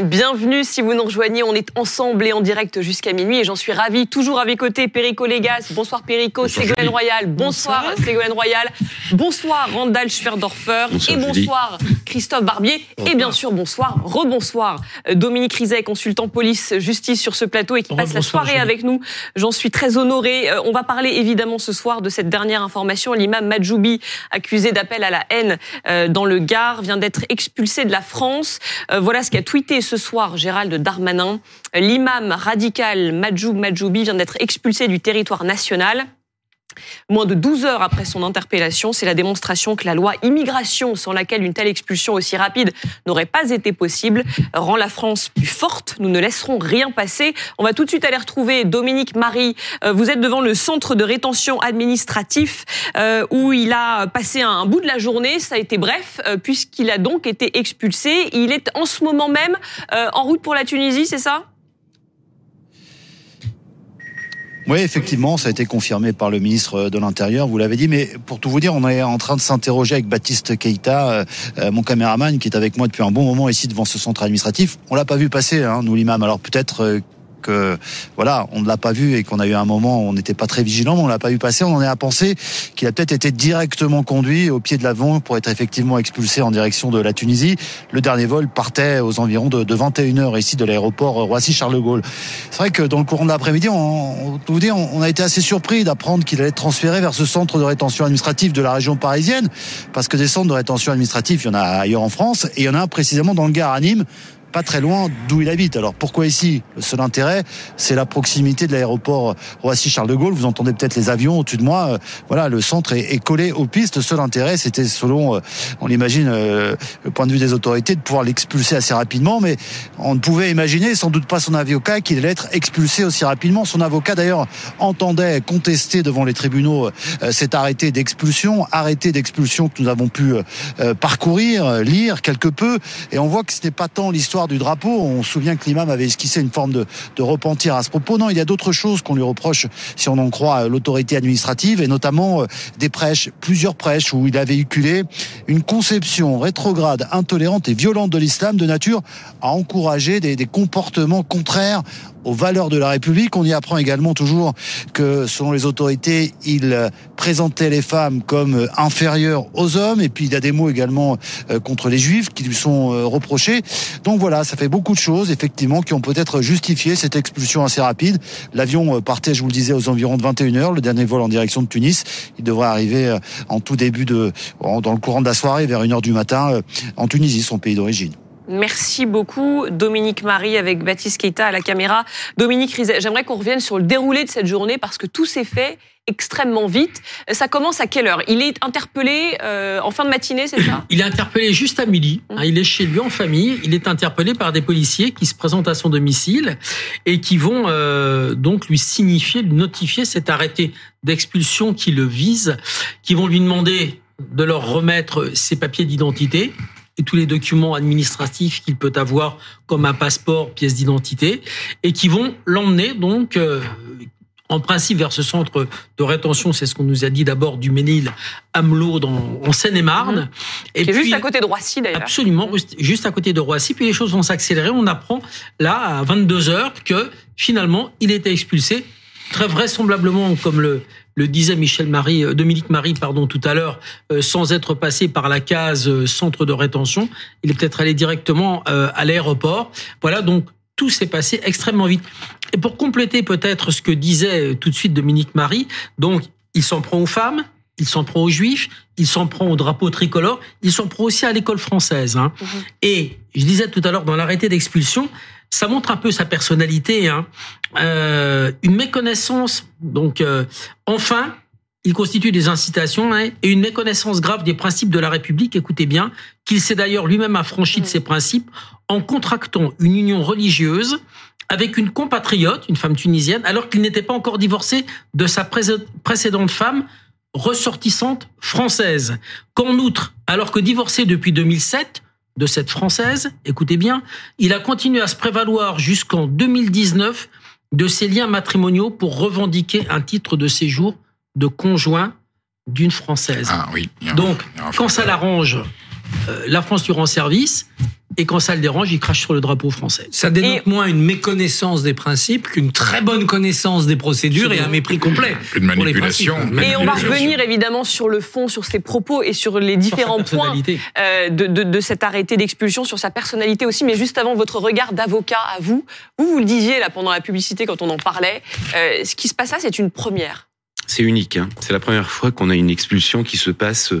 Bienvenue si vous nous rejoignez. On est ensemble et en direct jusqu'à minuit et j'en suis ravi. Toujours à mes côtés, Perico Légas. Bonsoir Perico. Ségolène Royal. Bonsoir, Ségolène Royal. Bonsoir Randall Schwerdorfer. et bonsoir Christophe Barbier. Et bien sûr, bonsoir, rebonsoir Dominique Rizet, consultant police-justice sur ce plateau et qui passe la soirée avec nous. J'en suis très honoré. Euh, on va parler évidemment ce soir de cette dernière information. L'imam Majoubi, accusé d'appel à la haine euh, dans le Gard, vient d'être expulsé de la France. Euh, voilà ce qu'a tweeté ce soir Gérald Darmanin. L'imam radical Majoub Majoubi vient d'être expulsé du territoire national. Moins de 12 heures après son interpellation, c'est la démonstration que la loi immigration, sans laquelle une telle expulsion aussi rapide n'aurait pas été possible, rend la France plus forte. Nous ne laisserons rien passer. On va tout de suite aller retrouver Dominique Marie. Euh, vous êtes devant le centre de rétention administratif euh, où il a passé un bout de la journée. Ça a été bref euh, puisqu'il a donc été expulsé. Il est en ce moment même en route pour la Tunisie, c'est ça? Oui, effectivement, ça a été confirmé par le ministre de l'Intérieur, vous l'avez dit, mais pour tout vous dire, on est en train de s'interroger avec Baptiste Keita, euh, euh, mon caméraman, qui est avec moi depuis un bon moment ici devant ce centre administratif. On l'a pas vu passer, hein, nous l'imam. Alors peut-être euh, voilà, on ne l'a pas vu et qu'on a eu un moment où on n'était pas très vigilant, mais on l'a pas vu passer. On en est à penser qu'il a peut-être été directement conduit au pied de l'avion pour être effectivement expulsé en direction de la Tunisie. Le dernier vol partait aux environs de, 21 h ici de l'aéroport Roissy-Charles de Gaulle. C'est vrai que dans le courant de l'après-midi, on, vous dire, on a été assez surpris d'apprendre qu'il allait être transféré vers ce centre de rétention administrative de la région parisienne, parce que des centres de rétention administrative, il y en a ailleurs en France, et il y en a précisément dans le Gard à Nîmes, pas très loin d'où il habite. Alors pourquoi ici? Le seul intérêt, c'est la proximité de l'aéroport Roissy-Charles de Gaulle. Vous entendez peut-être les avions au-dessus de moi. Euh, voilà, le centre est, collé aux pistes. Le seul intérêt, c'était selon, euh, on l'imagine, euh, le point de vue des autorités, de pouvoir l'expulser assez rapidement. Mais on ne pouvait imaginer, sans doute pas son avocat, qu'il allait être expulsé aussi rapidement. Son avocat, d'ailleurs, entendait contester devant les tribunaux cet arrêté d'expulsion, arrêté d'expulsion que nous avons pu parcourir, lire quelque peu. Et on voit que ce n'est pas tant l'histoire du drapeau. On souvient que l'imam avait esquissé une forme de, repentir à ce propos. Non, il y a d'autres choses qu'on lui reproche, si on en croit euh, l'autorité administrative, et notamment euh, des prêches, plusieurs prêches où il a véhiculé une conception rétrograde, intolérante et violente de l'islam de nature à encourager des comportements contraires aux valeurs de la République. On y apprend également toujours que, selon les autorités, il présentait les femmes comme inférieures aux hommes. Et puis, il a des mots également euh, contre les juifs qui lui sont euh, reprochés. Donc voilà, ça fait beaucoup de choses, effectivement, qui ont peut-être justifié cette expulsion assez rapide. L'avion euh, partait, je vous le disais, aux environs de 21 heures. Le dernier vol en direction de Tunis. Il devrait arriver en tout début de, dans le courant de la soirée, vers 1 heure du matin, en Tunisie, son pays d'origine. Merci beaucoup, Dominique Marie, avec Baptiste Keita à la caméra. Dominique Rizet, j'aimerais qu'on revienne sur le déroulé de cette journée parce que tout s'est fait extrêmement vite. Ça commence à quelle heure? Il est interpellé euh, en fin de matinée, c'est ça? Il est interpellé juste à midi. Hein, il est chez lui en famille. Il est interpellé par des policiers qui se présentent à son domicile et qui vont euh, donc lui signifier, lui notifier cet arrêté d'expulsion qui le vise, qui vont lui demander de leur remettre ses papiers d'identité et tous les documents administratifs qu'il peut avoir, comme un passeport, pièce d'identité, et qui vont l'emmener donc euh, en principe vers ce centre de rétention, c'est ce qu'on nous a dit d'abord du Ménil Amelot dans, en Seine-et-Marne. Mmh. Et puis, juste à côté de Roissy d'ailleurs. Absolument, juste à côté de Roissy. Puis les choses vont s'accélérer. On apprend là à 22 heures que finalement il était expulsé très vraisemblablement, comme le, le disait Michel Marie, euh, Dominique Marie, pardon, tout à l'heure, euh, sans être passé par la case euh, centre de rétention. Il est peut-être allé directement à l'aéroport. Voilà, donc tout s'est passé extrêmement vite. Et pour compléter peut-être ce que disait tout de suite Dominique Marie, donc il s'en prend aux femmes, il s'en prend aux juifs, il s'en prend au drapeau tricolore, il s'en prend aussi à l'école française. Hein. Mmh. Et je disais tout à l'heure dans l'arrêté d'expulsion, ça montre un peu sa personnalité. Hein. Euh, une méconnaissance, donc euh, enfin, il constitue des incitations hein, et une méconnaissance grave des principes de la République. Écoutez bien, qu'il s'est d'ailleurs lui-même affranchi de ces principes en contractant une union religieuse avec une compatriote, une femme tunisienne, alors qu'il n'était pas encore divorcé de sa précédente femme ressortissante française. Qu'en outre, alors que divorcé depuis 2007, de cette Française, écoutez bien, il a continué à se prévaloir jusqu'en 2019 de ses liens matrimoniaux pour revendiquer un titre de séjour de conjoint d'une Française. Ah oui. Donc, quand ça l'arrange, euh, la France lui rend service. Et quand ça le dérange, il crache sur le drapeau français. Ça dénote moins une méconnaissance des principes qu'une très bonne connaissance des procédures et un mépris complet. Une manipulation. Et on va revenir évidemment sur le fond, sur ses propos et sur les différents points euh, de, de, de, cet arrêté d'expulsion, sur sa personnalité aussi. Mais juste avant, votre regard d'avocat à vous, vous vous le disiez là pendant la publicité quand on en parlait, euh, ce qui se passe là, c'est une première. C'est unique. Hein. C'est la première fois qu'on a une expulsion qui se passe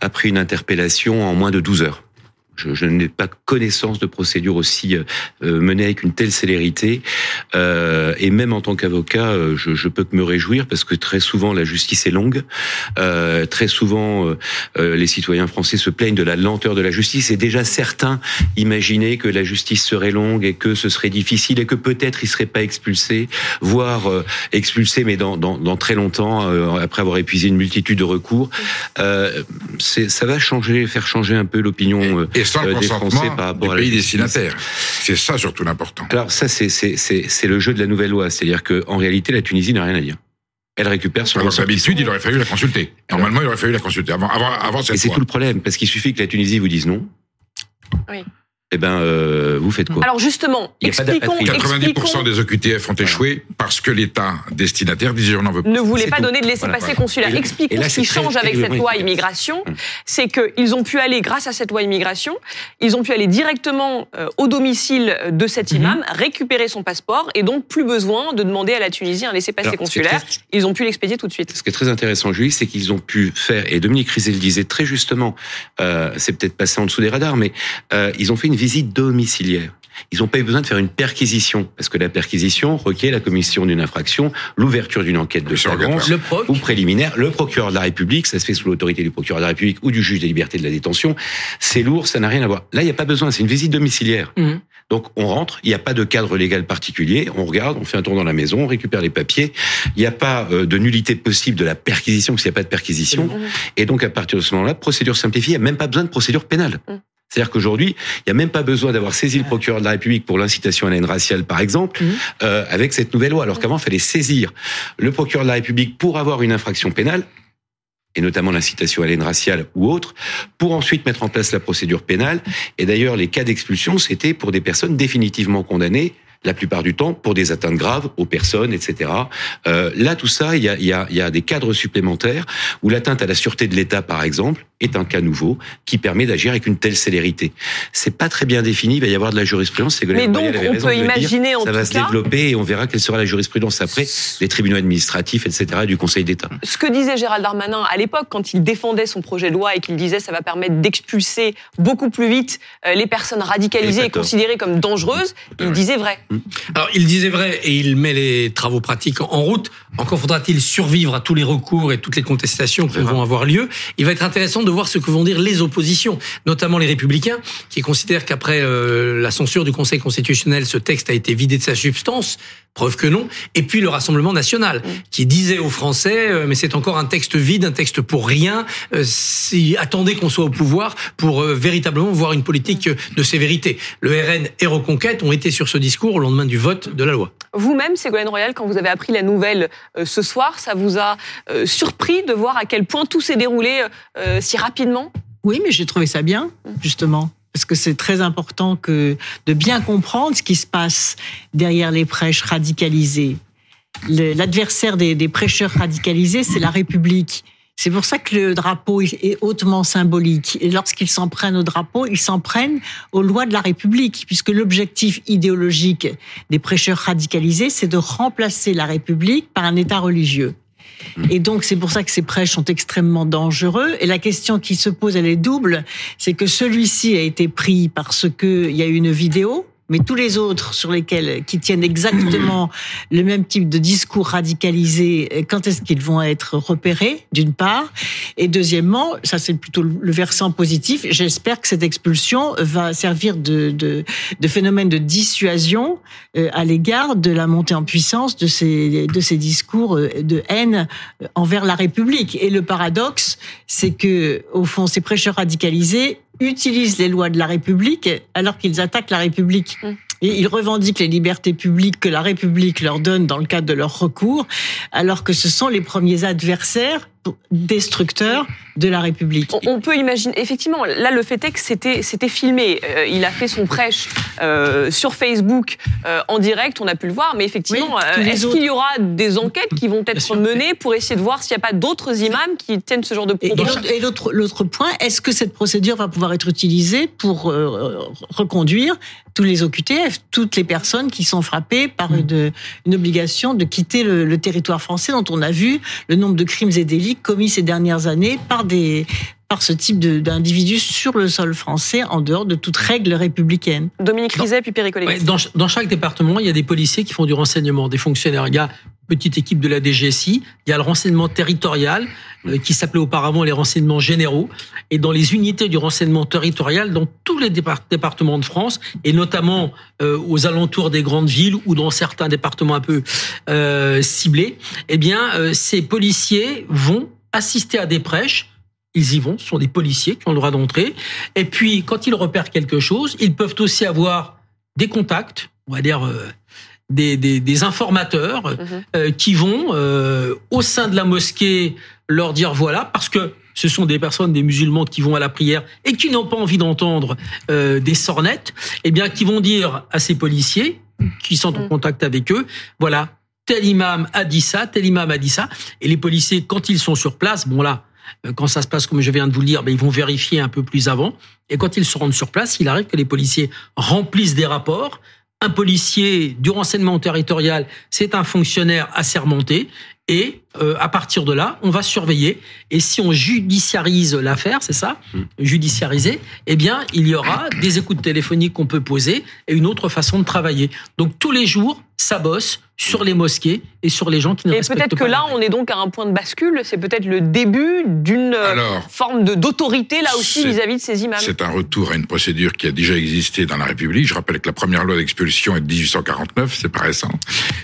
après une interpellation en moins de 12 heures. Je, je n'ai pas connaissance de procédure aussi euh, euh, menée avec une telle célérité. Euh, et même en tant qu'avocat, euh, je, je, peux que me réjouir parce que très souvent la justice est longue. Euh, très souvent, euh, les citoyens français se plaignent de la lenteur de la justice. Et déjà certains imaginaient que la justice serait longue et que ce serait difficile et que peut-être il serait pas expulsé, voire expulsé, mais dans, dans, dans, très longtemps après avoir épuisé une multitude de recours. ça va changer, faire changer un peu l'opinion sans le consentement des pays destinataires. C'est ça surtout l'important. Alors ça, c'est le jeu de la nouvelle loi. C'est-à-dire qu'en réalité, la Tunisie n'a rien à dire. Elle récupère son. Alors d'habitude, il aurait fallu la consulter. Normalement, il aurait fallu la consulter avant, avant, avant cette Et c'est tout le problème, parce qu'il suffit que la Tunisie vous dise non. Oui eh ben, euh, vous faites quoi Alors justement, expliquons, 90% des OQTF ont échoué parce que l'État destinataire disait on n'en veut pas. Ne voulait pas donner de laissez-passer consulaire. Expliquons ce qui change avec cette loi immigration, hum. c'est qu'ils ont pu aller, grâce à cette loi immigration, ils ont pu aller directement euh, au domicile de cet mhm. imam, récupérer son passeport et donc plus besoin de demander à la Tunisie un laissez-passer consulaire. Ils ont pu l'expédier tout de suite. Ce qui est très intéressant, Julie, c'est qu'ils ont pu faire, et Dominique Rizet le disait très justement, euh, c'est peut-être passé en dessous des radars, mais euh, ils ont fait une visite domiciliaire. Ils n'ont pas eu besoin de faire une perquisition, parce que la perquisition requiert la commission d'une infraction, l'ouverture d'une enquête de flagrance ou préliminaire. Le procureur de la République, ça se fait sous l'autorité du procureur de la République ou du juge des libertés de la détention. C'est lourd, ça n'a rien à voir. Là, il n'y a pas besoin, c'est une visite domiciliaire. Mmh. Donc on rentre, il n'y a pas de cadre légal particulier, on regarde, on fait un tour dans la maison, on récupère les papiers. Il n'y a pas euh, de nullité possible de la perquisition s'il n'y a pas de perquisition. Mmh. Et donc à partir de ce moment-là, procédure simplifiée, il n'y a même pas besoin de procédure pénale. Mmh. C'est-à-dire qu'aujourd'hui, il n'y a même pas besoin d'avoir saisi le procureur de la République pour l'incitation à la haine raciale, par exemple, mmh. euh, avec cette nouvelle loi. Alors qu'avant, il fallait saisir le procureur de la République pour avoir une infraction pénale, et notamment l'incitation à la haine raciale ou autre, pour ensuite mettre en place la procédure pénale. Et d'ailleurs, les cas d'expulsion, c'était pour des personnes définitivement condamnées la plupart du temps pour des atteintes graves aux personnes, etc. Euh, là, tout ça, il y a, y, a, y a, des cadres supplémentaires où l'atteinte à la sûreté de l'État, par exemple, est un cas nouveau qui permet d'agir avec une telle célérité. C'est pas très bien défini, il va y avoir de la jurisprudence. Mais donc, on peut imaginer en ça va se développer et on verra quelle sera la jurisprudence après des tribunaux administratifs, etc. du Conseil d'État. Ce que disait Gérald Darmanin à l'époque, quand il défendait son projet de loi et qu'il disait ça va permettre d'expulser beaucoup plus vite euh, les personnes radicalisées et considérées comme dangereuses, il disait vrai. Mmh. Alors, il disait vrai et il met les travaux pratiques en route. Encore faudra-t-il survivre à tous les recours et toutes les contestations qui vont avoir lieu. Il va être intéressant de voir ce que vont dire les oppositions, notamment les républicains, qui considèrent qu'après euh, la censure du Conseil constitutionnel, ce texte a été vidé de sa substance. Preuve que non. Et puis le Rassemblement national, qui disait aux Français, euh, mais c'est encore un texte vide, un texte pour rien. Euh, si, attendez qu'on soit au pouvoir pour véritablement voir une politique de sévérité. Le RN et Reconquête ont été sur ce discours au lendemain du vote de la loi. Vous-même, Ségolène Royal, quand vous avez appris la nouvelle ce soir, ça vous a surpris de voir à quel point tout s'est déroulé si rapidement? Oui, mais j'ai trouvé ça bien, justement parce que c'est très important de bien comprendre ce qui se passe derrière les prêches radicalisés. L'adversaire des, prêcheurs radicalisés, c'est la République. C'est pour ça que le drapeau est hautement symbolique. Et lorsqu'ils s'en prennent au drapeau, ils s'en prennent aux lois de la République, puisque l'objectif idéologique des prêcheurs radicalisés, c'est de remplacer la République par un État religieux. Mm. Et donc, c'est pour ça que ces prêches sont extrêmement dangereux. Et la question qui se pose, elle est double. C'est que celui-ci a été pris parce qu'il y a eu une vidéo mais tous les autres sur lesquels qui tiennent exactement le même type de discours radicalisé, quand est-ce qu'ils vont être repérés d'une part et deuxièmement, ça c'est plutôt le versant positif. J'espère que cette expulsion va servir de, de, de phénomène de dissuasion euh, à l'égard de la montée en puissance de ces de ces discours euh, de haine envers la République. Et le paradoxe, c'est que au fond, ces prêcheurs radicalisés utilisent les lois de la République alors qu'ils attaquent la République. Mm. Et ils revendiquent les libertés publiques que la République leur donne dans le cadre de leur recours, alors que ce sont les premiers adversaires destructeur de la République. On, peut imaginer, effectivement, là le fait est que c'était c'était filmé. Euh, il a fait son prêche euh, sur Facebook euh, en direct, on a pu le voir, mais effectivement, est-ce qu'il y aura des enquêtes qui vont être menées pour essayer de voir s'il n'y a pas d'autres imams qui tiennent ce genre de propos? Et l'autre l'autre point, est-ce que cette procédure va pouvoir être utilisée pour reconduire tous les OQTF, toutes les personnes qui sont frappées par mm. une, une obligation de quitter le, le territoire français, dont on a vu le nombre de crimes et délits commis ces dernières années par des par ce type d'individus sur le sol français en dehors de toute règle républicaine. Dominique Rizet, puis Péricole. dans, dans, chaque département, il y a des policiers qui font du renseignement, des fonctionnaires. Il y a une petite équipe de la DGSI, il y a le renseignement territorial, euh, qui s'appelait auparavant les renseignements généraux. Et dans les unités du renseignement territorial, dans tous les départements de France, et notamment euh, aux alentours des grandes villes ou dans certains départements un peu euh, ciblés, eh bien, ces policiers vont assister à des prêches. Ils y vont, ce sont des policiers qui ont le droit d'entrer. Et puis, quand ils repèrent quelque chose, ils peuvent aussi avoir des contacts, on va dire euh, des, des, des, informateurs mhm. euh, qui vont euh, au sein de la mosquée leur dire voilà, parce que ce sont des personnes, des musulmans qui vont à la prière et qui n'ont pas envie d'entendre des sornettes, eh bien, qui vont dire à ces policiers qui sont en mhm. contact avec eux, voilà, tel imam a dit ça, tel imam a dit ça. Et les policiers, quand ils sont sur place, bon là, quand ça se passe comme je viens de vous le dire, ben, ils vont vérifier un peu plus avant. Et quand ils se rendent sur place, il arrive que les policiers remplissent des rapports. Un policier du renseignement territorial, c'est un fonctionnaire assermenté. Et euh, à partir de là, on va surveiller. Et si on judiciarise l'affaire, c'est ça, mm. judiciariser, eh bien, il y aura des écoutes téléphoniques qu'on peut poser et une autre façon de travailler. Donc tous les jours, ça bosse sur les mosquées et sur les gens qui ne et respectent pas. Et peut-être que là, on est donc à un point de bascule. C'est peut-être le début d'une euh, forme de d'autorité là aussi vis-à-vis de ces imams. C'est un retour à une procédure qui a déjà existé dans la République. Je rappelle que la première loi d'expulsion est de 1849, c'est pas récent,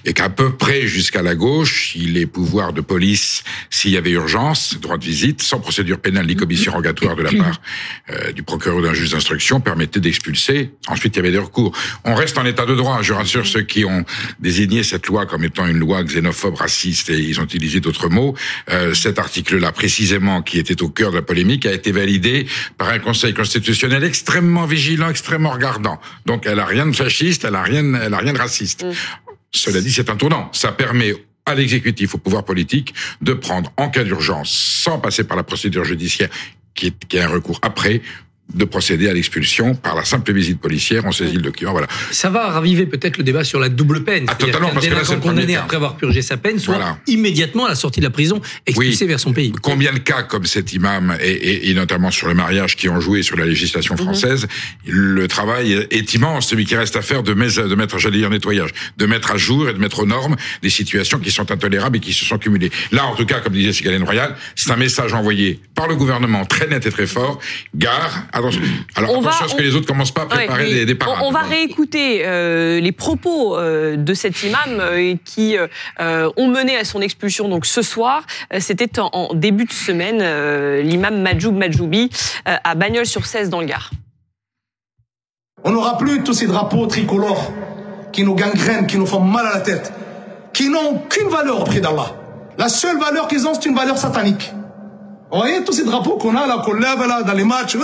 et qu'à peu près jusqu'à la gauche, il est pouvoir de police s'il y avait urgence, droit de visite, sans procédure pénale ni commission rogatoire de la part euh, du procureur ou d'un juge d'instruction, permettait d'expulser. Ensuite, il y avait des recours. On reste en état de droit. Je rassure ceux qui ont désigné cette loi comme étant une loi xénophobe, raciste, et ils ont utilisé d'autres mots. Euh, cet article-là, précisément, qui était au cœur de la polémique, a été validé par un Conseil constitutionnel extrêmement vigilant, extrêmement regardant. Donc, elle a rien de fasciste, elle a rien, elle a rien de raciste. Mm. Cela dit, c'est un tournant. Ça permet à l'exécutif, au pouvoir politique, de prendre en cas d'urgence, sans passer par la procédure judiciaire, qui est, qui est un recours après, de procéder à l'expulsion par la simple visite policière, on saisit le document, voilà. Ça va raviver peut-être le débat sur la double peine. Ah, totalement, parce que là, c'est condamné après avoir purgé sa peine, soit immédiatement à la sortie de la prison, expulsé vers son pays. Combien de cas comme cet imam, et, et, notamment sur le mariage, qui ont joué sur la législation mhm. française, le travail est immense, celui qui reste à faire de, mettre, de mettre, j'allais dire, nettoyage, de mettre à jour et de mettre aux normes des situations qui sont intolérables et qui se sont cumulées. Là, en tout cas, comme disait Ségolène Royal, c'est un message envoyé par le gouvernement très net et très fort. Gare, alors, on attention va, ce que les autres commencent pas à préparer des, parades. On, va réécouter euh, les propos euh, de cet imam euh, qui euh, ont mené à son expulsion donc ce soir. C'était en, en, début de semaine, euh, l'imam Majoub Majoubi à Bagnols-sur-Cèze dans le Gard. On n'aura plus tous ces drapeaux tricolores qui nous gangrènent, qui nous font mal à la tête, qui n'ont aucune valeur auprès d'Allah. La seule valeur qu'ils ont, c'est une valeur satanique. Vous voyez tous ces drapeaux qu'on a là, qu'on lève là dans les matchs,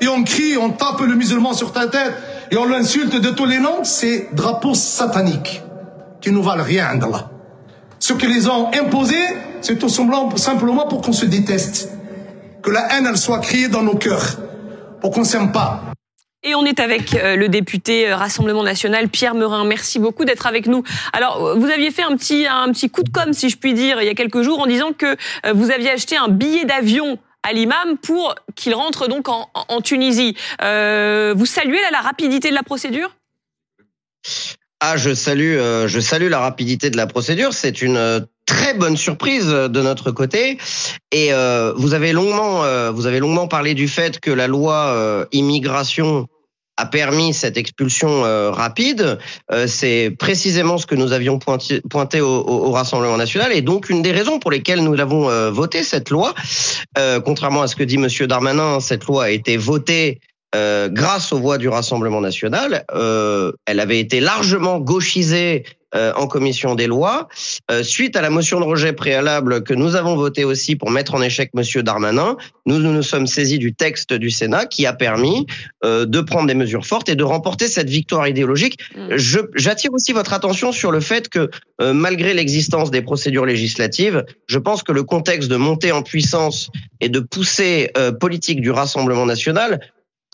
et on crie, on tape le musulman sur ta tête, et on l'insulte de tous les noms, c'est drapeaux sataniques qui ne valent rien d'Allah. Ce que les ont imposé, c'est tout simplement pour qu'on se déteste. Que la haine, elle soit criée dans nos cœurs. Pour qu'on s'aime pas. Et on est avec euh, le député euh, Rassemblement National, Pierre Meurin. Merci beaucoup d'être avec nous. Alors, euh, vous aviez fait un petit, un petit coup de com', si je puis dire, il y a quelques jours, en disant que vous aviez acheté un billet d'avion à l'imam pour qu'il rentre donc en, Tunisie. Vous saluez la rapidité de la procédure? Ah, je salue, je salue la rapidité de la procédure. C'est une très bonne surprise de notre côté. Et euh, vous avez longuement, vous avez longuement parlé du fait que la loi immigration a permis cette expulsion euh, rapide. Euh, c'est précisément ce que nous avions pointé, pointé au, au, Rassemblement national et donc une des raisons pour lesquelles nous l'avons euh, voté cette loi. contrairement à ce que dit Monsieur Darmanin, cette loi a été votée grâce aux voix du Rassemblement national. elle avait été largement gauchisée euh, en commission des lois, euh, suite à la motion de rejet préalable que nous avons votée aussi pour mettre en échec Monsieur Darmanin, nous nous, nous sommes saisis du texte du Sénat qui a permis euh, de prendre des mesures fortes et de remporter cette victoire idéologique. Mm. Je- J'attire aussi votre attention sur le fait que euh, malgré l'existence des procédures législatives, je pense que le contexte de montée en puissance et de poussée euh, politique du Rassemblement national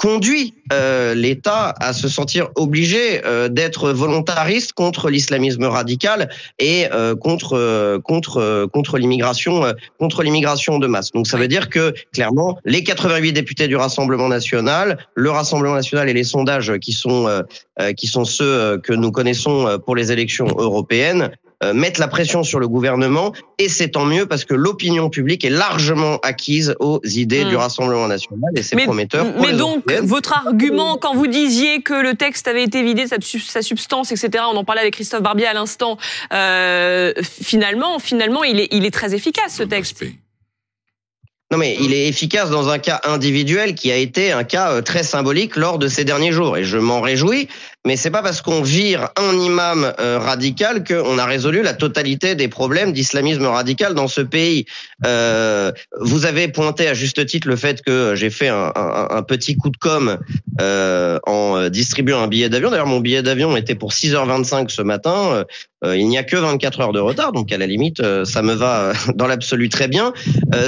conduit euh, l'État à se sentir obligé euh, d'être volontariste contre l'islamisme radical et euh, contre euh, contre euh, contre l'immigration euh, contre l'immigration de masse. Donc ça veut dire que clairement les 88 députés du Rassemblement national, le Rassemblement national et les sondages qui sont qui sont ceux que nous connaissons pour les élections européennes euh, mettent la pression sur le gouvernement et c'est tant mieux parce que l'opinion publique est largement acquise aux idées du Rassemblement national et c'est prometteur. pour mais les donc, européennes. votre argument, quand vous disiez que le texte avait été vidé de sa, sub- sa substance, etc., on en parlait avec Christophe Barbier à l'instant, euh, finalement, finalement, il est, il est très efficace, ce texte. Non mais il est efficace dans un cas individuel qui a été un cas euh, très symbolique lors de ces derniers jours et je m'en réjouis. Mais c'est pas parce qu'on vire un imam euh, radical qu'on a résolu la totalité des problèmes d'islamisme radical dans ce pays. Euh, vous avez pointé à juste titre le fait que j'ai fait un, petit coup de com euh, en distribuant un billet d'avion. D'ailleurs, mon billet d'avion était pour 6h25 ce matin. Euh, il n'y a que 24 heures de retard, donc à la limite, euh, ça me va euh, dans l'absolu très bien.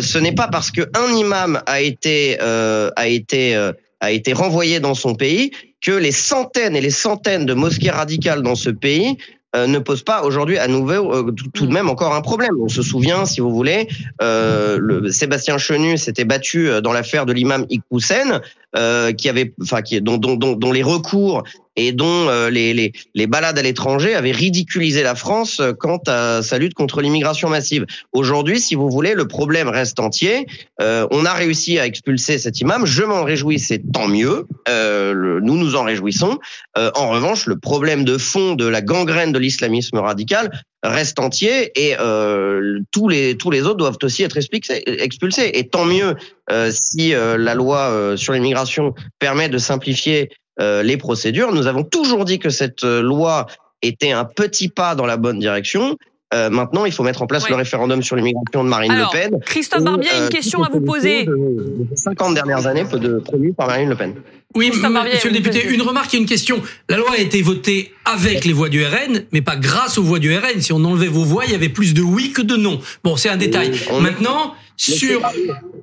Ce n'est pas parce que un imam a été a été a été renvoyé dans son pays que les centaines et les centaines de mosquées radicales dans ce pays euh, ne posent pas aujourd'hui à nouveau euh, tout, tout de même encore un problème. On se souvient, si vous voulez, euh, le, Sébastien Chenu s'était battu euh, dans l'affaire de l'imam Iqoussen, euh, qui avait, enfin, qui dont, dont, dont, dont les recours et dont euh, les, les, les balades à l'étranger avaient ridiculisé la France euh, quant à sa lutte contre l'immigration massive. Aujourd'hui, si vous voulez, le problème reste entier. Euh, on a réussi à expulser cet imam. Je m'en réjouis, c'est tant mieux. Euh, nous nous en réjouissons. Euh, en revanche, le problème de fond de la gangrène de l'islamisme radical reste entier et euh, tous les tous les autres doivent aussi être expulsés. Et tant mieux euh, si euh, la loi euh, sur l'immigration permet de simplifier les procédures. Nous avons toujours dit que cette euh, loi était un petit pas dans la bonne direction. Euh, maintenant, il faut mettre en place Ouais. le référendum sur l'immigration de Marine Alors, Le Pen. Christophe Barbier a euh, une question à vous poser. De, de 50 dernières années de, produits par Marine Le Pen. Oui, Christophe Barbier, monsieur le une député, question. une remarque et une question. La loi a été votée avec les voix du RN, mais pas grâce aux voix du RN. Si on enlevait vos voix, il y avait plus de oui que de non. Bon, c'est un détail. on- Maintenant, sur,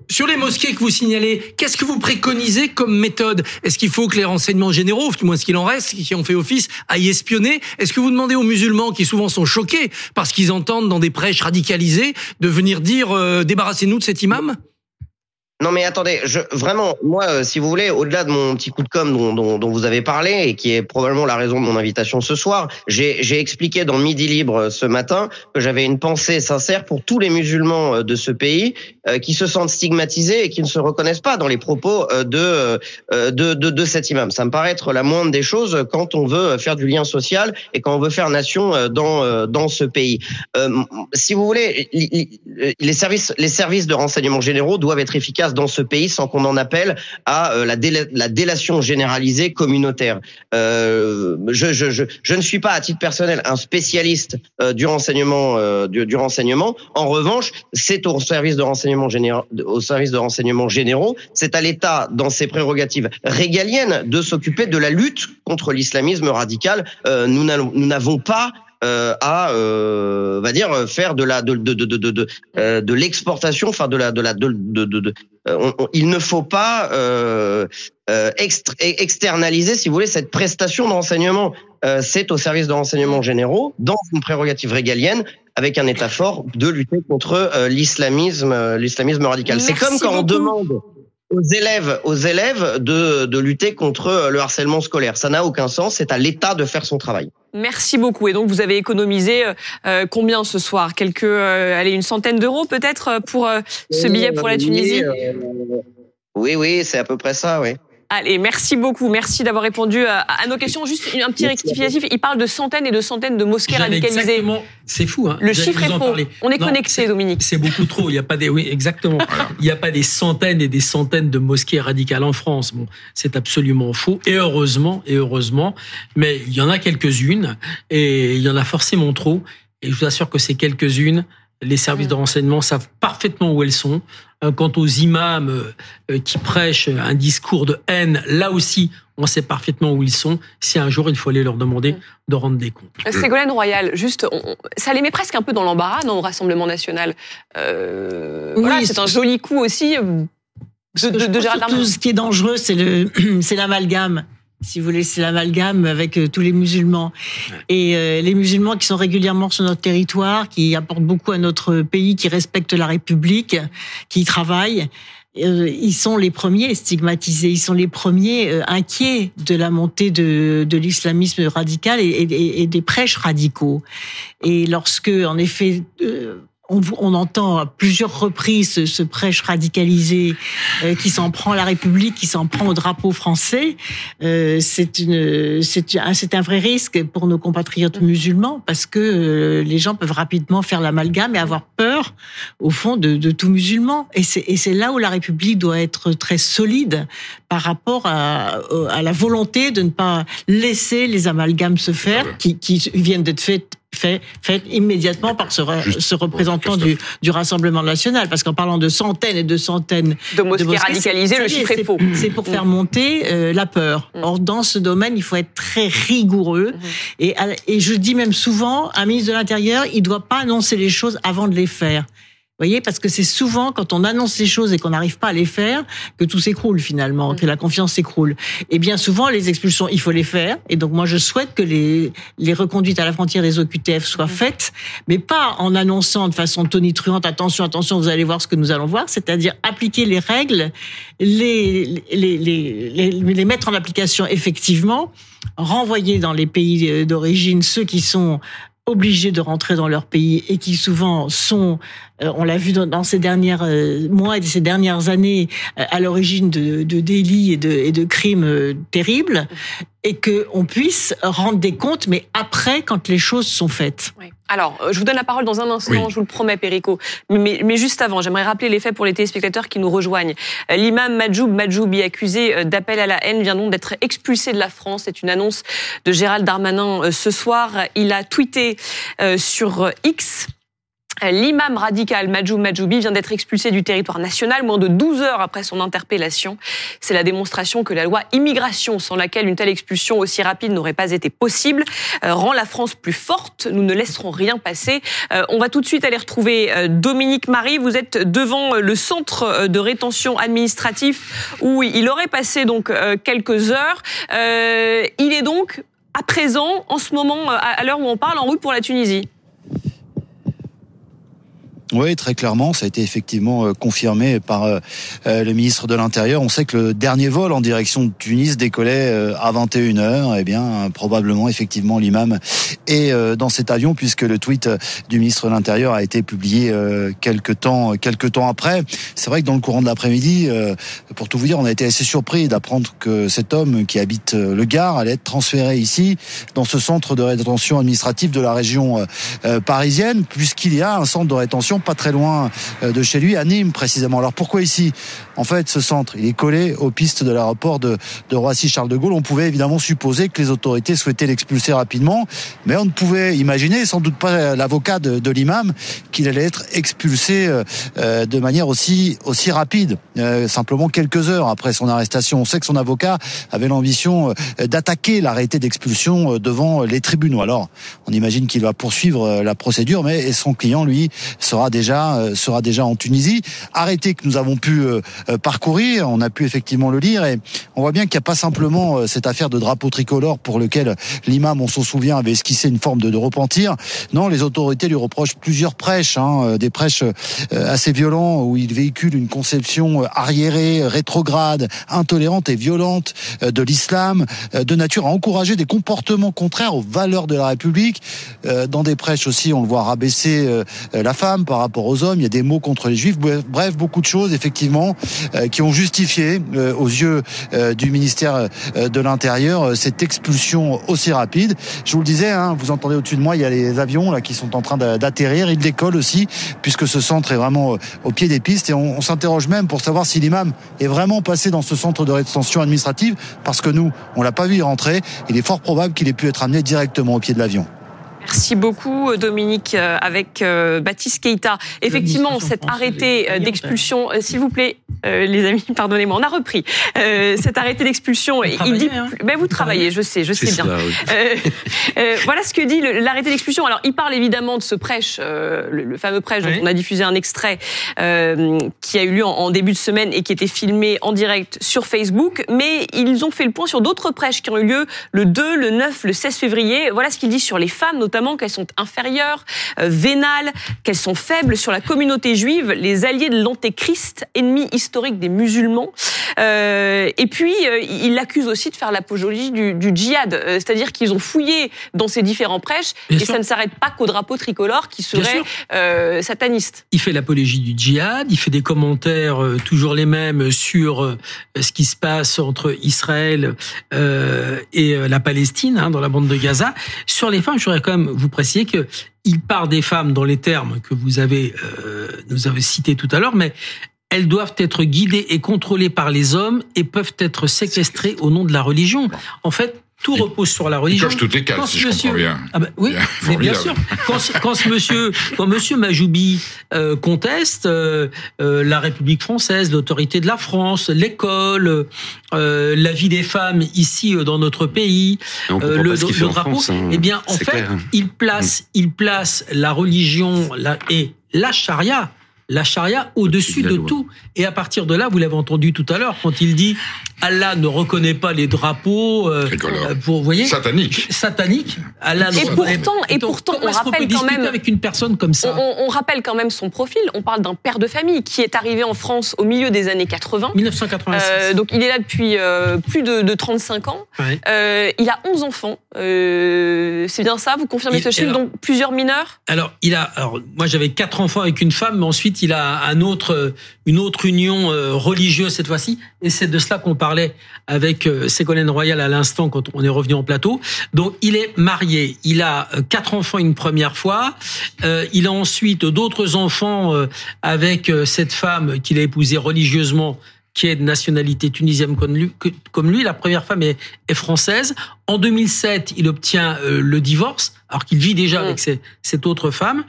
sur les mosquées que vous signalez, qu'est-ce que vous préconisez comme méthode? Est-ce qu'il faut que les renseignements généraux, du moins ce qu'il en reste, qui ont fait office, aillent espionner? Est-ce que vous demandez aux musulmans, qui souvent sont choqués parce qu'ils entendent dans des prêches radicalisées, de venir dire euh, débarrassez-nous de cet imam? Non mais attendez, vraiment, moi, euh, si vous voulez, au-delà de mon petit coup de com dont, vous avez parlé et qui est probablement la raison de mon invitation ce soir, j'ai expliqué dans Midi Libre euh, ce matin que j'avais une pensée sincère pour tous les musulmans euh, de ce pays qui se sentent stigmatisés et qui ne se reconnaissent pas dans les propos de, de, de, cet imam. Ça me paraît être la moindre des choses quand on veut faire du lien social et quand on veut faire nation dans, dans ce pays. Si vous voulez, les services, les services de renseignement généraux doivent être efficaces dans ce pays sans qu'on en appelle à euh, la, déla- la délation généralisée communautaire. Euh, je, ne suis pas à titre personnel un spécialiste euh, du renseignement du, renseignement. En revanche, c'est au service de renseignement généraux, au service de renseignement généraux, c'est à l'État dans ses prérogatives régaliennes de s'occuper de la lutte contre l'islamisme radical. Nous n'avons pas euh, à euh, va dire faire de la de de de de de, de, euh, de l'exportation enfin de la de la de de, de, de- euh, on- on- il ne faut pas extr- externaliser si vous voulez cette prestation de renseignement c'est au service de renseignement généraux dans une prérogative régalienne avec un état fort de lutter contre l'islamisme l'islamisme radical. C'est comme quand on demande aux élèves, aux élèves de, de lutter contre le harcèlement scolaire. Ça n'a aucun sens. C'est à l'État de faire son travail. Merci beaucoup. Et donc, vous avez économisé euh, euh, combien ce soir? Quelques, euh, allez, une centaine d'euros peut-être euh, pour euh, ce billet pour la Tunisie? oui, oui, c'est à peu près ça, oui. Allez, merci beaucoup. Merci d'avoir répondu à, à nos questions. Juste un petit rectificatif. Il parle de centaines et de centaines de mosquées radicalisées. Exactement. C'est fou. Hein. Le chiffre est faux. Parler. On est non, connecté, Dominique. C'est beaucoup trop. Il n'y a pas des. Oui, exactement. Il n'y a pas des centaines et des centaines de mosquées radicales en France. Bon, c'est absolument faux. Et heureusement, et heureusement, mais il y en a quelques-unes et il y en a forcément trop. Et je vous assure que ces quelques-unes, les services de renseignement savent parfaitement où elles sont. Euh, quant aux imams euh, qui prêchent un discours de haine, là aussi, on sait parfaitement où ils sont. Si un jour il faut aller leur demander de rendre des comptes. Euh, Ségolène Royal, juste, on, ça les met presque un peu dans l'embarras dans le Rassemblement national. Euh, oui, voilà, c'est un joli coup aussi de, de, de Gérald Tout ce qui est dangereux, c'est le, c'est l'amalgame si vous voulez, c'est l'amalgame avec euh, tous les musulmans. Et euh, les musulmans qui sont régulièrement sur notre territoire, qui apportent beaucoup à notre pays, qui respectent la République, qui y travaillent, euh, ils sont les premiers stigmatisés, ils sont les premiers inquiets de la montée de, de l'islamisme radical et, et, et, des prêches radicaux. Et lorsque, en effet, on, entend à plusieurs reprises ce, prêche radicalisé euh, qui s'en prend à la République, qui s'en prend au drapeau français. Euh, c'est une, c'est un, c'est un vrai risque pour nos compatriotes musulmans parce que euh, les gens peuvent rapidement faire l'amalgame et avoir peur, au fond, de, de tout musulman. Et c'est, et c'est là où la République doit être très solide par rapport à, à la volonté de ne pas laisser les amalgames se faire, qui, qui viennent d'être faits fait, fait immédiatement par ce, ce représentant du, du, Rassemblement national. Parce qu'en parlant de centaines et de centaines de mosquées, de radicalisées, le chiffre est faux. C'est pour faire monter euh, la peur. Mm. Or, dans ce domaine, il faut être très rigoureux. Mm-hmm. Et, et je dis même souvent, un ministre de l'Intérieur, il doit pas annoncer les choses avant de les faire voyez, parce que c'est souvent quand on annonce ces choses et qu'on n'arrive pas à les faire que tout s'écroule finalement, que la confiance s'écroule. Et bien souvent, les expulsions, il faut les faire. Et donc moi, je souhaite que les, les reconduites à la frontière des OQTF soient faites, mais pas en annonçant de façon tonitruante, attention, attention, vous allez voir ce que nous allons voir, c'est-à-dire appliquer les règles, les, les, les, les mettre en application effectivement, renvoyer dans les pays d'origine ceux qui sont obligés de rentrer dans leur pays et qui souvent sont, euh, on l'a vu dans, ces dernières euh, mois et ces dernières années, euh, à l'origine de, délits et de crimes terribles, et que on puisse rendre des comptes, mais après, quand les choses sont faites. Oui. Alors, je vous donne la parole dans un instant, je vous le promets, Perico. Mais, mais juste avant, j'aimerais rappeler les faits pour les téléspectateurs qui nous rejoignent. L'imam Majoub Majoubi, accusé d'appel à la haine, vient donc d'être expulsé de la France. C'est une annonce de Gérald Darmanin ce soir. Il a tweeté sur X L'imam radical Majou Majoubi vient d'être expulsé du territoire national moins de 12 heures après son interpellation. C'est la démonstration que la loi immigration, sans laquelle une telle expulsion aussi rapide n'aurait pas été possible, euh, rend la France plus forte. Nous ne laisserons rien passer. Euh, on va tout de suite aller retrouver euh, Dominique Marie. Vous êtes devant le centre de rétention administratif où il aurait passé donc quelques heures. il est donc à présent, en ce moment, à l'heure où on parle, en route pour la Tunisie. Oui, très clairement, ça a été effectivement euh, confirmé par euh, euh, le ministre de l'Intérieur. On sait que le dernier vol en direction de Tunis décollait à 21h. Eh bien, probablement, effectivement, l'imam est dans cet avion puisque le tweet du ministre de l'Intérieur a été publié quelques temps, quelques temps après. C'est vrai que dans le courant de l'après-midi, pour tout vous dire, on a été assez surpris d'apprendre que cet homme qui habite le Gard allait être transféré ici, dans ce centre de rétention administrative de la région parisienne, puisqu'il y a un centre de rétention pas très loin euh, de chez lui, à Nîmes précisément. Alors pourquoi ici? En fait, ce centre, il est collé aux pistes de l'aéroport de, de Roissy-Charles de Gaulle. On pouvait évidemment supposer que les autorités souhaitaient l'expulser rapidement, mais on ne pouvait imaginer, sans doute pas l'avocat de, l'imam, qu'il allait être expulsé euh, euh, de manière aussi aussi rapide, simplement quelques heures après son arrestation. On sait que son avocat avait l'ambition d'attaquer l'arrêté d'expulsion devant les tribunaux. Alors, on imagine qu'il va poursuivre la procédure, mais son client, lui, sera déjà euh, sera déjà en Tunisie. Arrêté que nous avons pu euh, euh, parcourir, on a pu effectivement le lire et on voit bien qu'il n'y a pas simplement cette affaire de drapeau tricolore pour lequel l'imam, on s'en souvient, avait esquissé une forme de, de repentir. Non, les autorités lui reprochent plusieurs prêches, hein, des prêches assez violents où il véhicule une conception arriérée, rétrograde, intolérante et violente de l'islam, de nature à encourager des comportements contraires aux valeurs de la République. Dans des prêches aussi, on le voit rabaisser la femme par rapport aux hommes. Il y a des mots contre les juifs. Bref, beaucoup de choses effectivement qui ont justifié aux yeux du ministère de l'Intérieur cette expulsion aussi rapide. Je vous le disais, hein, vous entendez au-dessus de moi, il y a les avions qui sont en train d'atterrir. Ils décollent aussi, puisque ce centre est vraiment au pied des pistes. Et on, s'interroge même pour savoir si l'imam est vraiment passé dans ce centre de rétention administrative, parce que nous, on l'a pas vu rentrer. Il est fort probable qu'il ait pu être amené directement au pied de l'avion. Merci beaucoup Dominique euh, avec euh, Baptiste Keita. Effectivement, cet arrêté euh, d'expulsion, s'il vous plaît, les amis, pardonnez-moi, on a repris. cet arrêté d'expulsion, il dit, hein. ben vous travaillez, je sais, je sais bien. voilà ce que dit l'arrêté d'expulsion. Alors, il parle évidemment de ce prêche, le, fameux prêche dont on a diffusé un extrait qui a eu lieu en, début de semaine et qui était filmé en direct sur Facebook. Mais ils ont fait le point sur d'autres prêches qui ont eu lieu le 2, le 9, le 16 février. Voilà ce qu'il dit sur les femmes, notamment qu'elles sont inférieures, euh, vénales, qu'elles sont faibles sur la communauté juive, les alliés de l'antéchrist, ennemi historique des musulmans. Euh, et puis, euh, il l'accuse aussi de faire l'apologie du, du, djihad, c'est-à-dire qu'ils ont fouillé dans ces différents prêches, et ça ne s'arrête pas qu'au drapeau tricolore qui serait sataniste. Il fait l'apologie du djihad, il fait des commentaires toujours les mêmes sur ce qui se passe entre Israël et la Palestine, hein, dans la bande de Gaza. Sur les femmes, je voudrais quand même vous préciser que il part des femmes dans les termes que vous avez euh, nous avez cités tout à l'heure, mais elles doivent être guidées et contrôlées par les hommes et peuvent être séquestrées au nom de la religion. En fait, tout repose sur la religion. Il toutes les cases, si je comprends bien. Ah ben, oui, mais bien sûr. Quand, quand, ce monsieur, quand monsieur Majoubi euh, conteste euh, euh, la République française, l'autorité de la France, l'école, euh, la vie des femmes ici euh, dans notre pays, le, le drapeau, France, hein. eh bien, en fait, clair. il place, il place la religion la, et la charia la charia au-dessus de tout. Et à partir de là, vous l'avez entendu tout à l'heure, quand il dit Allah ne reconnaît pas les drapeaux, euh, pour, vous voyez, satanique, satanique. Allah et pourtant, et pourtant, on rappelle quand même avec une personne comme ça. On, on, rappelle quand même son profil. On parle d'un père de famille qui est arrivé en France au milieu des années 80. 1986. Euh, donc il est là depuis euh, plus de, de, 35 ans. Ouais. Euh, il a 11 enfants. Euh, c'est bien ça? Vous confirmez Il- ce chiffre? alors- Donc plusieurs mineurs? Alors, il a. Alors, moi, j'avais quatre enfants avec une femme, mais ensuite, il a une autre union euh, religieuse cette fois-ci, et c'est de cela qu'on parlait avec euh, Ségolène Royal à l'instant quand on est revenu en plateau. Donc, il est marié, il a euh, quatre enfants une première fois, il a ensuite d'autres enfants avec cette femme qu'il a épousée religieusement qui est de nationalité tunisienne comme lui. Comme lui. La première femme est, est française. En 2007, il obtient euh, le divorce, alors qu'il vit déjà Mm. avec cette autre femme.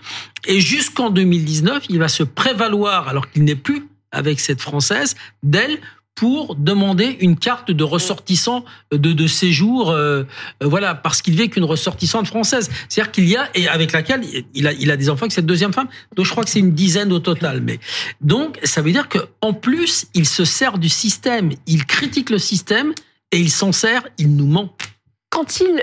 Et jusqu'en 2019, il va se prévaloir, alors qu'il n'est plus avec cette française, d'elle pour demander une carte de ressortissant de, de séjour, euh, euh, voilà, parce qu'il vit qu'une ressortissante française. C'est-à-dire qu'il y a, et avec laquelle il a, il a des enfants avec cette deuxième femme, donc je crois que c'est une dizaine au total. Mais donc, ça veut dire que en plus, il se sert du système, il critique le système et il s'en sert, il nous ment. quand il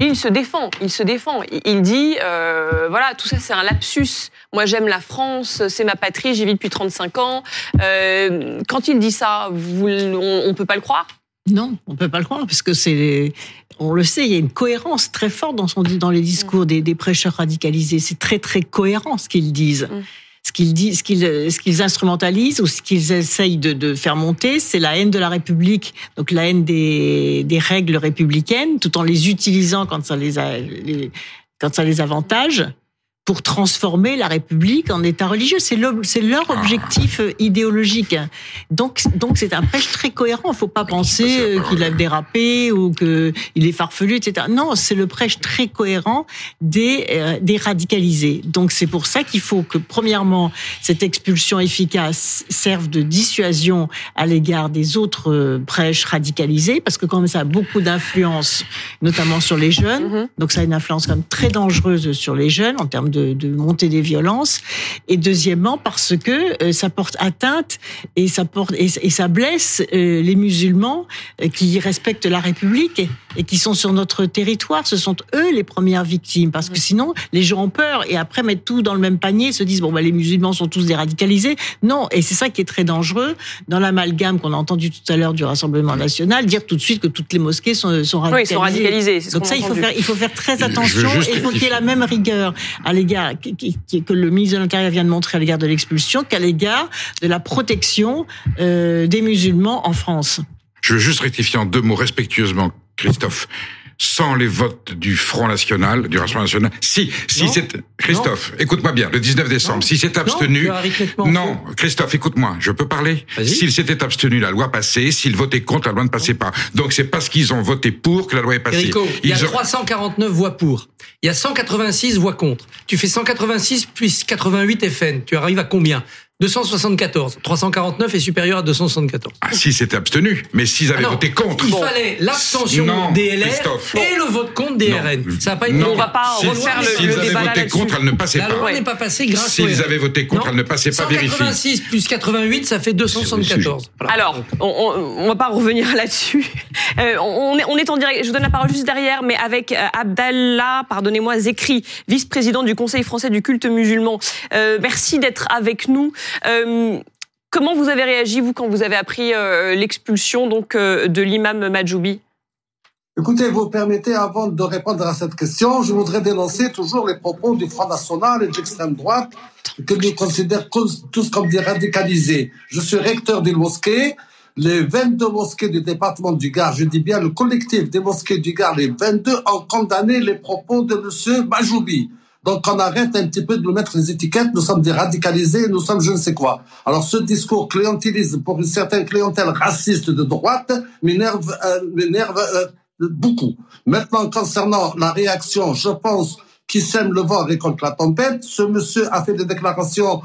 il se défend, il se défend. Il- dit, euh, voilà, tout ça c'est un lapsus. Moi j'aime la France, c'est ma patrie, j'y vis depuis 35 ans. Euh, quand il dit ça, vous, on, on peut pas le croire? Non, on peut pas le croire, parce que c'est, on le sait, il y a une cohérence très forte dans son, dans les discours des, des prêcheurs radicalisés. C'est très très cohérent ce qu'ils disent. Mm. Qu'ils disent, ce qu'ils, ce qu'ils instrumentalisent ou ce qu'ils essayent de, de faire monter, c'est la haine de la République, donc la haine des, des règles républicaines, tout en les utilisant quand ça les, a, les quand ça les avantage pour transformer la République en État religieux. C'est le- c'est leur objectif euh, idéologique. Donc, donc c'est un prêche très cohérent. Il faut pas penser euh, qu'il a dérapé ou que il est farfelu, etc. Non, c'est le prêche très cohérent des euh, des radicalisés. Donc c'est pour ça qu'il faut que premièrement cette expulsion efficace serve de dissuasion à l'égard des autres euh, prêches radicalisés, parce que quand même ça a beaucoup d'influence, notamment sur les jeunes. Mhm. Donc ça a une influence quand même très dangereuse sur les jeunes en termes de, de monter des violences. Et deuxièmement, parce que euh, ça porte atteinte et ça porte et, et ça blesse euh, les musulmans euh, qui respectent la République et, et qui sont sur notre territoire. Ce sont eux les premières victimes, parce que sinon les gens ont peur et après mettent tout dans le même panier, se disent bon bah les musulmans sont tous déradicalisés. Non, et c'est ça qui est très dangereux dans l'amalgame qu'on a entendu tout à l'heure du Rassemblement national, dire tout de suite que toutes les mosquées sont, sont Oui, radicalisées. ils sont radicalisés. c'est ce Donc ça, il faut entendu. faire, il faut faire très attention juste et il faut qu'il y ait la même rigueur à que le ministre de l'Intérieur vient de montrer à l'égard de l'expulsion qu'à l'égard de la protection euh, des musulmans en France. Je veux juste rectifier en deux mots respectueusement, Christophe. Sans les votes du Front National, du Rassemblement National, si, si c'est, Christophe, écoute-moi bien, le 19 décembre, Non. si c'est abstenu, non, Christophe, écoute-moi, je peux parler? S'il s'était abstenu, la loi passait, s'il votait contre, la loi ne passait pas. Donc c'est parce qu'ils ont voté pour que la loi est passée. Il y a ont- 349 voix pour. Il y a 186 voix contre. Tu fais 186 plus 88 FN. Tu arrives à combien? 274. 349 est supérieur à 274. Ah, si c'était abstenu, mais s'ils avaient Ah non, voté contre. Il fallait l'abstention des LR Christophe. et le vote contre des Non. RN. Ça n'a pas été Non. On va pas S'ils- refaire le- S'ils avaient débat voté contre, elle ne passait La pas. loi n'est pas passée grâce aux S'ils avaient voté contre, Non. elle ne passait pas, vérifie. 186 plus 88, ça fait 274. Voilà. Alors, on, on, on va pas revenir là-dessus. Euh, on, est, on est en direct. Je vous donne la parole juste derrière, mais avec euh, Abdallah, pardonnez-moi, Zekri, vice-président du Conseil français du culte musulman. Euh, merci d'être avec nous. Euh, comment vous avez réagi vous quand vous avez appris euh, l'expulsion donc euh, de l'imam Majoubi? Écoutez, vous permettez, avant de répondre à cette question, je voudrais dénoncer toujours les propos du Front National et de l'extrême droite que nous considèrent tous comme des radicalisés. Je suis recteur d'une mosquée. Les 22 mosquées du département du Gard, je dis bien le collectif des mosquées du Gard, les 22 ont condamné les propos de monsieur Majoubi. Donc on arrête un petit peu de nous mettre les étiquettes, nous sommes des radicalisés, nous sommes je ne sais quoi. Alors ce discours clientélisme pour une certaine clientèle raciste de droite m'énerve euh, euh, beaucoup. Maintenant, concernant la réaction, je pense qui sème le vent récolte la tempête. Ce monsieur a fait des déclarations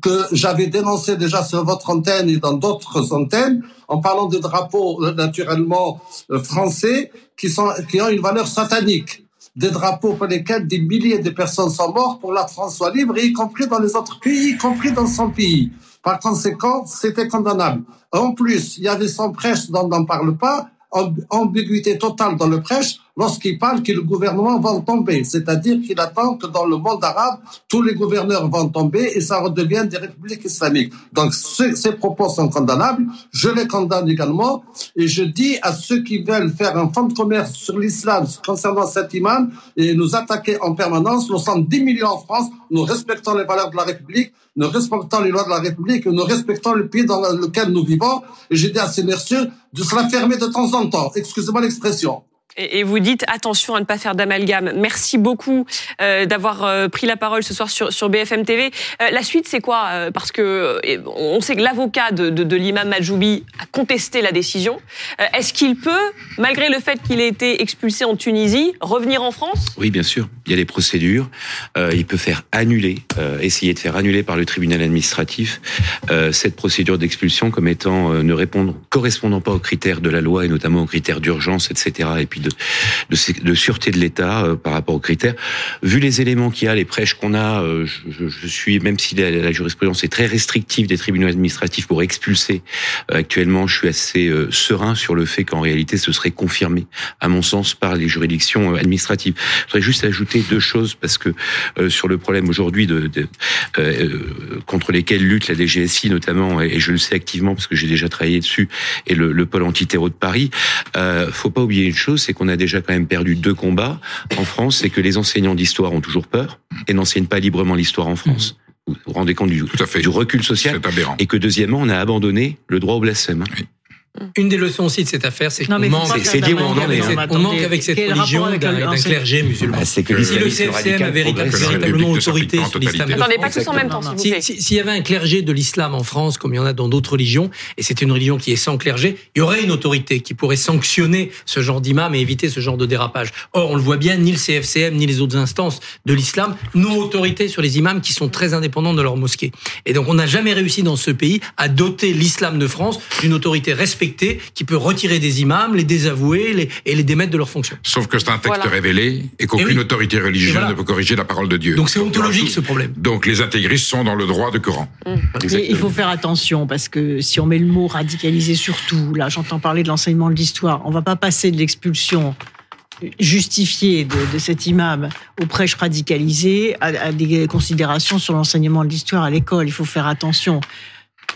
que j'avais dénoncées déjà sur votre antenne et dans d'autres antennes, en parlant de drapeaux euh, naturellement euh, français qui, sont, qui ont une valeur satanique. Des drapeaux pour lesquels des milliers de personnes sont mortes pour la France soit libre, y compris dans les autres pays, y compris dans son pays. Par conséquent, c'était condamnable. En plus, il y avait son prêche dont on n'en parle pas, amb- ambiguïté totale dans le prêche lorsqu'il parle que le gouvernement va tomber. C'est-à-dire qu'il attend que dans le monde arabe, tous les gouverneurs vont tomber et ça redevienne des républiques islamiques. Donc ce- ces propos sont condamnables. Je les condamne également et je dis à ceux qui veulent faire un fonds de commerce sur l'islam concernant cet imam et nous attaquer en permanence, nous sommes 10 millions en France, nous respectons les valeurs de la République, nous respectons les lois de la République, nous respectons le pays dans lequel nous vivons. Et j'ai dit à ces messieurs de se la fermer de temps en temps. Excusez-moi l'expression. Et, vous dites attention à ne pas faire d'amalgame. Merci beaucoup euh, d'avoir euh, pris la parole ce soir sur, sur BFM TV. Euh, la suite, c'est quoi Parce que on sait que l'avocat de, l'imam Majoubi a contesté la décision. Est-ce qu'il peut, malgré le fait qu'il ait été expulsé en Tunisie, revenir en France? Oui, bien sûr. Il y a des procédures. Il peut faire annuler, essayer de faire annuler par le tribunal administratif cette procédure d'expulsion comme étant ne répondre, correspondant pas aux critères de la loi et notamment aux critères d'urgence, etc. Et puis de sûreté de l'État euh, par rapport aux critères. Vu les éléments qu'il y a, les prêches qu'on a, euh, je, suis même si la, jurisprudence est très restrictive des tribunaux administratifs pour expulser euh, actuellement, je suis assez serein sur le fait qu'en réalité ce serait confirmé, à mon sens, par les juridictions administratives. Je voudrais juste ajouter deux choses parce que sur le problème aujourd'hui de, contre lesquels lutte la DGSI notamment, et, et je le sais activement parce que j'ai déjà travaillé dessus, et le, le pôle antiterreau de Paris, euh, faut pas oublier une chose, c'est qu'on a déjà quand même perdu deux combats en France, c'est que les enseignants d'histoire ont toujours peur et n'enseignent pas librement l'histoire en France. Vous vous rendez compte du, Tout à fait. du recul social C'est aberrant. et que deuxièmement, on a abandonné le droit au blasphème. Une des leçons aussi de cette affaire, c'est qu'on manque, c'est- c'est on manque avec cette religion avec d'un le- d'un c'est- clergé musulman. Bah, c'est que Si le CFCM avait véritablement autorité sur l'islam. totalité. Attendez, pas tous en même temps, Non, s'il Si- plaît. si- S'il y avait un clergé de l'islam en France, comme il y en a dans d'autres religions, et c'était une religion qui est sans clergé, il y aurait une autorité qui pourrait sanctionner ce genre d'imam et éviter ce genre de dérapage. Or, on le voit bien, ni le CFCM, ni les autres instances de l'islam n'ont autorité sur les imams qui sont très indépendants de leur mosquée. Et donc, on n'a jamais réussi dans ce pays à doter l'islam de France d'une autorité respectée qui peut retirer des imams, les désavouer les, et les démettre de leurs fonctions. Sauf que c'est un texte Voilà. révélé et qu'aucune oui. autorité religieuse voilà. ne peut corriger la parole de Dieu. Donc c'est ontologique ce problème. Donc les intégristes sont dans le droit de Coran. Mais il faut faire attention parce que si on met le mot radicalisé surtout, là j'entends parler de l'enseignement de l'histoire, on va pas passer de l'expulsion justifiée de, de cet imam aux prêches radicalisées à, à des considérations sur l'enseignement de l'histoire à l'école. Il faut faire attention.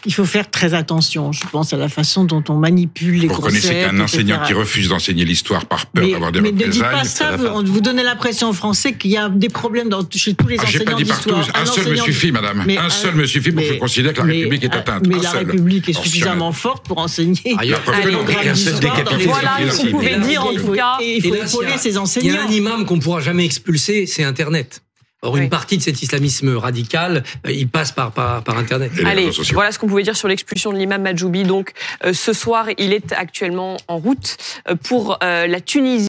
Il faut faire très attention. Je pense à la façon dont on manipule les Vous reconnaissez qu'un enseignant etc. qui refuse d'enseigner l'histoire par peur d'avoir des mais ne dites représailles, pas ça, vous, vous donnez l'impression en français qu'il y a des problèmes dans, chez tous les Ah, enseignants d'histoire. Un seul me enseignant- suffit, madame. Mais un un- seul me suffit pour mais- que je considère que la mais- République est atteinte. Mais un la seul. République est suffisamment forte pour enseigner. Ailleurs. Un les- voilà, vous possible. pouvez dire en tout cas. Et il faut épauler ces Il y a enseignants. un imam qu'on pourra jamais expulser, c'est Internet. Or, Oui. une partie de cet islamisme radical, euh, il passe par, par, par Internet. Allez, voilà ce qu'on pouvait dire sur l'expulsion de l'imam Majoubi. Donc, euh, ce soir, il est actuellement en route euh, pour euh, la Tunisie.